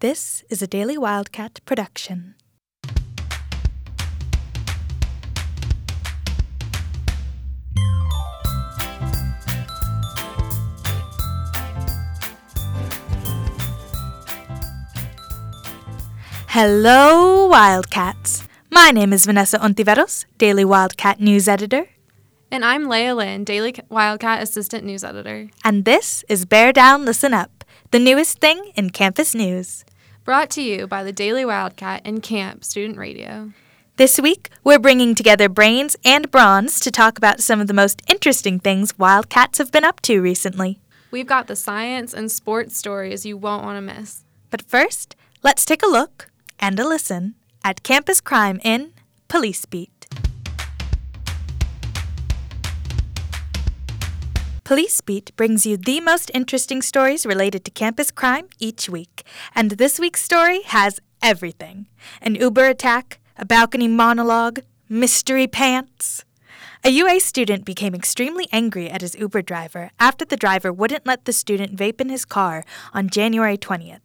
This is a Daily Wildcat production. Hello, Wildcats. My name is Vanessa Ontiveros, Daily Wildcat News Editor. And I'm Leah Lynn, Daily Wildcat Assistant News Editor. And this is Bear Down, Listen Up, the newest thing in campus news. Brought to you by the Daily Wildcat and KAMP Student Radio. This week, we're bringing together brains and bronze to talk about some of the most interesting things Wildcats have been up to recently. We've got the science and sports stories you won't want to miss. But first, let's take a look and a listen at campus crime in Police Beat. Police Beat brings you the most interesting stories related to campus crime each week. And this week's story has everything an Uber attack, a balcony monologue, mystery pants. A UA student became extremely angry at his Uber driver after the driver wouldn't let the student vape in his car on January 20th.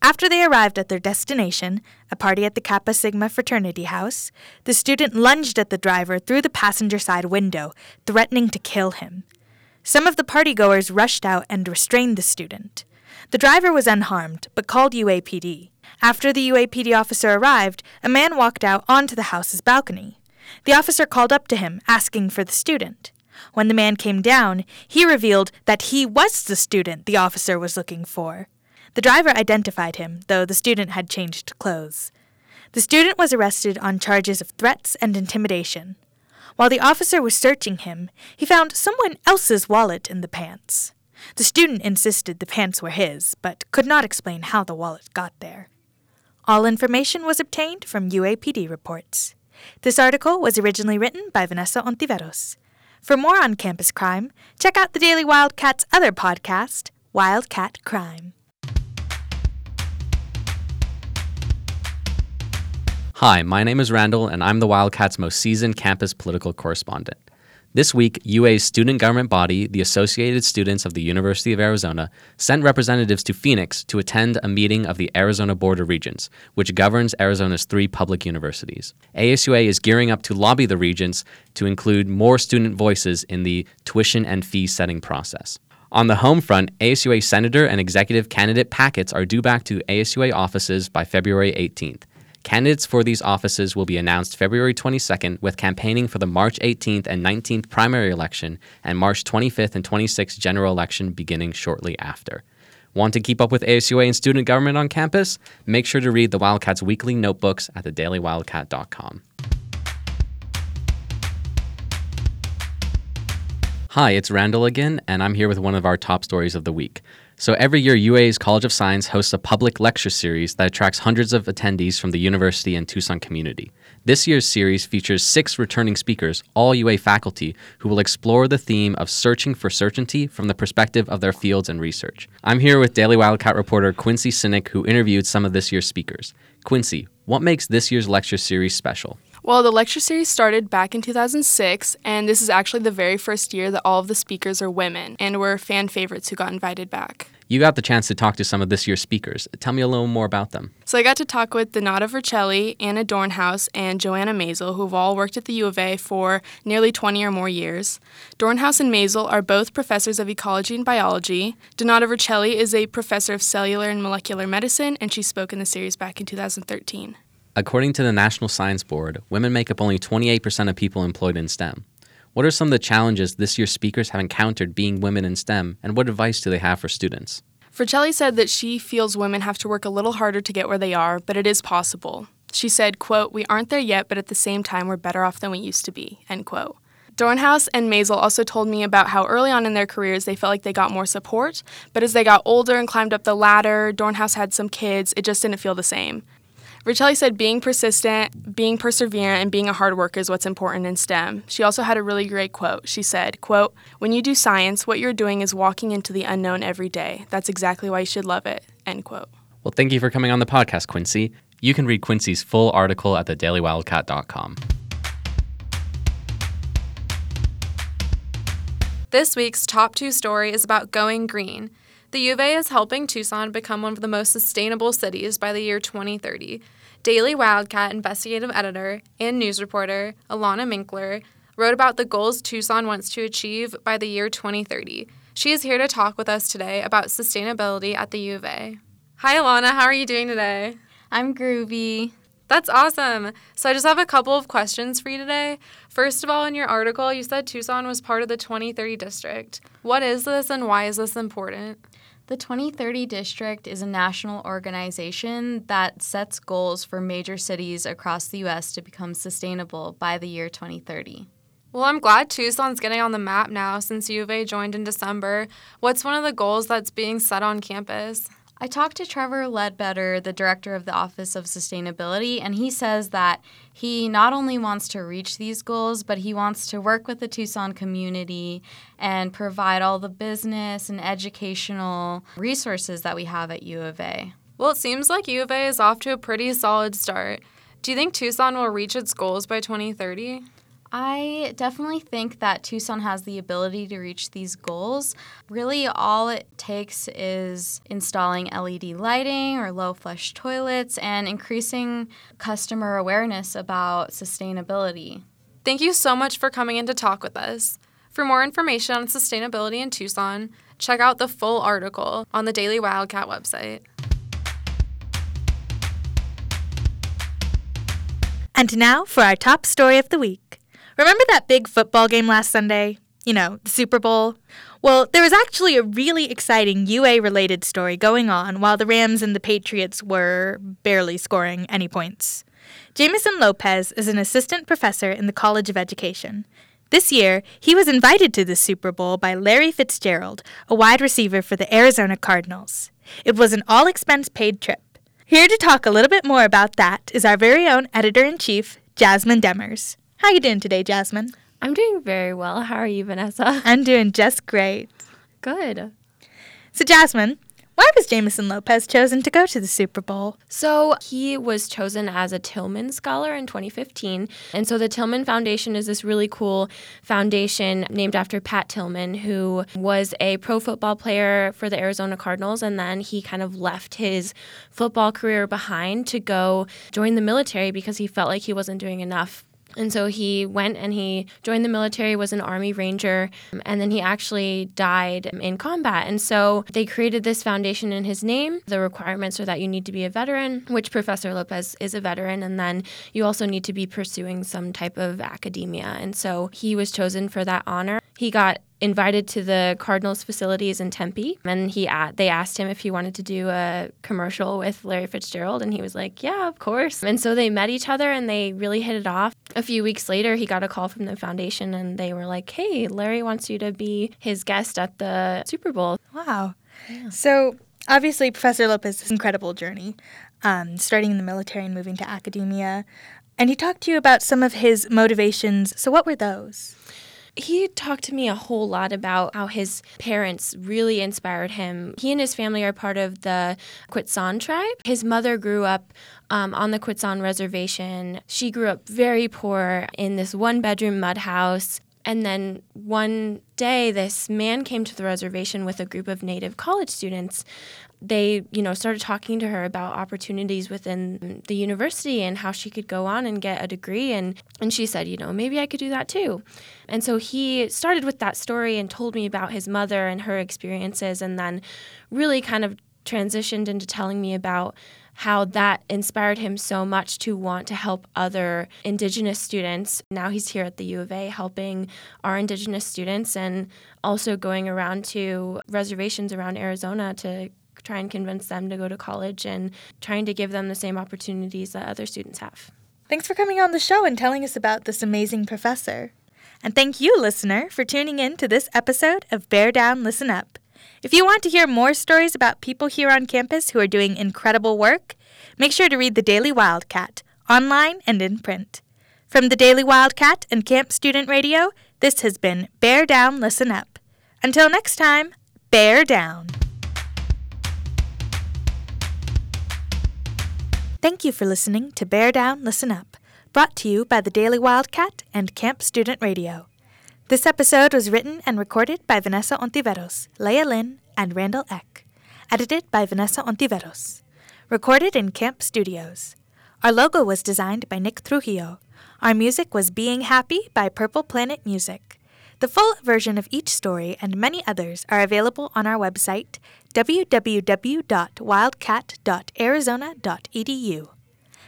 After they arrived at their destination, a party at the Kappa Sigma fraternity house, the student lunged at the driver through the passenger side window, threatening to kill him. Some of the partygoers rushed out and restrained the student. The driver was unharmed, but called UAPD. After the UAPD officer arrived, a man walked out onto the house's balcony. The officer called up to him, asking for the student. When the man came down, he revealed that he was the student the officer was looking for. The driver identified him, though the student had changed clothes. The student was arrested on charges of threats and intimidation. While the officer was searching him, he found someone else's wallet in the pants. The student insisted the pants were his, but could not explain how the wallet got there. All information was obtained from UAPD reports. This article was originally written by Vanessa Ontiveros. For more on campus crime, check out the Daily Wildcat's other podcast, Wildcat Crime. Hi, my name is Randall, and I'm the Wildcats' most seasoned campus political correspondent. This week, UA's student government body, the Associated Students of the University of Arizona, sent representatives to Phoenix to attend a meeting of the Arizona Board of Regents, which governs Arizona's three public universities. ASUA is gearing up to lobby the regents to include more student voices in the tuition and fee setting process. On the home front, ASUA senator and executive candidate packets are due back to ASUA offices by February 18th. Candidates for these offices will be announced February 22nd, with campaigning for the March 18th and 19th primary election and March 25th and 26th general election beginning shortly after. Want to keep up with ASUA and student government on campus? Make sure to read the Wildcats weekly notebooks at thedailywildcat.com. Hi, it's Randall again, and I'm here with one of our top stories of the week. So every year, UA's College of Science hosts a public lecture series that attracts hundreds of attendees from the university and Tucson community. This year's series features six returning speakers, all UA faculty, who will explore the theme of searching for certainty from the perspective of their fields and research. I'm here with Daily Wildcat reporter Quincy Cynic, who interviewed some of this year's speakers. Quincy, what makes this year's lecture series special? Well, the lecture series started back in 2006, and this is actually the very first year that all of the speakers are women and were fan favorites who got invited back. You got the chance to talk to some of this year's speakers. Tell me a little more about them. So I got to talk with Donata Vercelli, Anna Dornhaus, and Joanna Masel, who've all worked at the U of A for nearly 20 or more years. Dornhaus and Masel are both professors of ecology and biology. Donata Vercelli is a professor of cellular and molecular medicine, and she spoke in the series back in 2013. According to the National Science Board, women make up only 28% of people employed in STEM. What are some of the challenges this year's speakers have encountered being women in STEM, and what advice do they have for students? Vercelli said that she feels women have to work a little harder to get where they are, but it is possible. She said, quote, We aren't there yet, but at the same time, we're better off than we used to be, end quote. Dornhaus and Masel also told me about how early on in their careers they felt like they got more support, but as they got older and climbed up the ladder, Dornhaus had some kids, it just didn't feel the same. Vercelli said being persistent, being perseverant, and being a hard worker is what's important in STEM. She also had a really great quote. She said, quote, When you do science, what you're doing is walking into the unknown every day. That's exactly why you should love it, end quote. Well, thank you for coming on the podcast, Quincy. You can read Quincy's full article at thedailywildcat.com. This week's top two story is about going green. The U of A is helping Tucson become one of the most sustainable cities by the year 2030. Daily Wildcat investigative editor and news reporter Alana Minkler wrote about the goals Tucson wants to achieve by the year 2030. She is here to talk with us today about sustainability at the U of A. Hi, Alana. How are you doing today? I'm groovy. That's awesome. So I just have a couple of questions for you today. First of all, in your article, you said Tucson was part of the 2030 district. What is this and why is this important? The 2030 District is a national organization that sets goals for major cities across the U.S. to become sustainable by the year 2030. Well, I'm glad Tucson's getting on the map now since U of A joined in December. What's one of the goals that's being set on campus? I talked to Trevor Ledbetter, the director of the Office of Sustainability, and he says that he not only wants to reach these goals, but he wants to work with the Tucson community and provide all the business and educational resources that we have at U of A. Well, it seems like U of A is off to a pretty solid start. Do you think Tucson will reach its goals by 2030? I definitely think that Tucson has the ability to reach these goals. Really, all it takes is installing LED lighting or low flush toilets and increasing customer awareness about sustainability. Thank you so much for coming in to talk with us. For more information on sustainability in Tucson, check out the full article on the Daily Wildcat website. And now for our top story of the week. Remember that big football game last Sunday? You know, the Super Bowl? Well, there was actually a really exciting UA related story going on while the Rams and the Patriots were barely scoring any points. Jameson Lopez is an assistant professor in the College of Education. This year, he was invited to the Super Bowl by Larry Fitzgerald, a wide receiver for the Arizona Cardinals. It was an all expense paid trip. Here to talk a little bit more about that is our very own editor in chief, Jasmine Demers. How you doing today, Jasmine? I'm doing very well. How are you, Vanessa? I'm doing just great. Good. So, Jasmine, why was Jameson Lopez chosen to go to the Super Bowl? So, he was chosen as a Tillman Scholar in 2015. And so, the Tillman Foundation is this really cool foundation named after Pat Tillman, who was a pro football player for the Arizona Cardinals. And then he kind of left his football career behind to go join the military because he felt like he wasn't doing enough and so he went and he joined the military, was an Army Ranger, and then he actually died in combat. And so they created this foundation in his name. The requirements are that you need to be a veteran, which Professor Lopez is a veteran, and then you also need to be pursuing some type of academia. And so he was chosen for that honor. He got invited to the Cardinals facilities in Tempe, and he they asked him if he wanted to do a commercial with Larry Fitzgerald, and he was like, "Yeah, of course." And so they met each other, and they really hit it off. A few weeks later, he got a call from the foundation, and they were like, "Hey, Larry wants you to be his guest at the Super Bowl." Wow. Yeah. So obviously, Professor Lopez's incredible journey, um, starting in the military and moving to academia. And he talked to you about some of his motivations. So, what were those? He talked to me a whole lot about how his parents really inspired him. He and his family are part of the Quechan tribe. His mother grew up um, on the Quechan reservation. She grew up very poor in this one bedroom mud house. And then one day, this man came to the reservation with a group of native college students they, you know, started talking to her about opportunities within the university and how she could go on and get a degree and and she said, you know, maybe I could do that too. And so he started with that story and told me about his mother and her experiences and then really kind of transitioned into telling me about how that inspired him so much to want to help other Indigenous students. Now he's here at the U of A helping our Indigenous students and also going around to reservations around Arizona to try and convince them to go to college and trying to give them the same opportunities that other students have. Thanks for coming on the show and telling us about this amazing professor. And thank you, listener, for tuning in to this episode of Bear Down, Listen Up. If you want to hear more stories about people here on campus who are doing incredible work, make sure to read the Daily Wildcat, online and in print. From the Daily Wildcat and KAMP Student Radio, this has been Bear Down, Listen Up. Until next time, bear down. Thank you for listening to Bear Down, Listen Up, brought to you by the Daily Wildcat and KAMP Student Radio. This episode was written and recorded by Vanessa Ontiveros, Leah Lynn, and Randall Eck. Edited by Vanessa Ontiveros. Recorded in KAMP Studios. Our logo was designed by Nick Trujillo. Our music was Being Happy by Purple Planet Music. The full version of each story and many others are available on our website, www.wildcat.arizona.edu.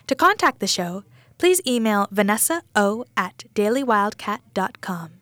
To contact the show, please email vanessa o at dailywildcat.com.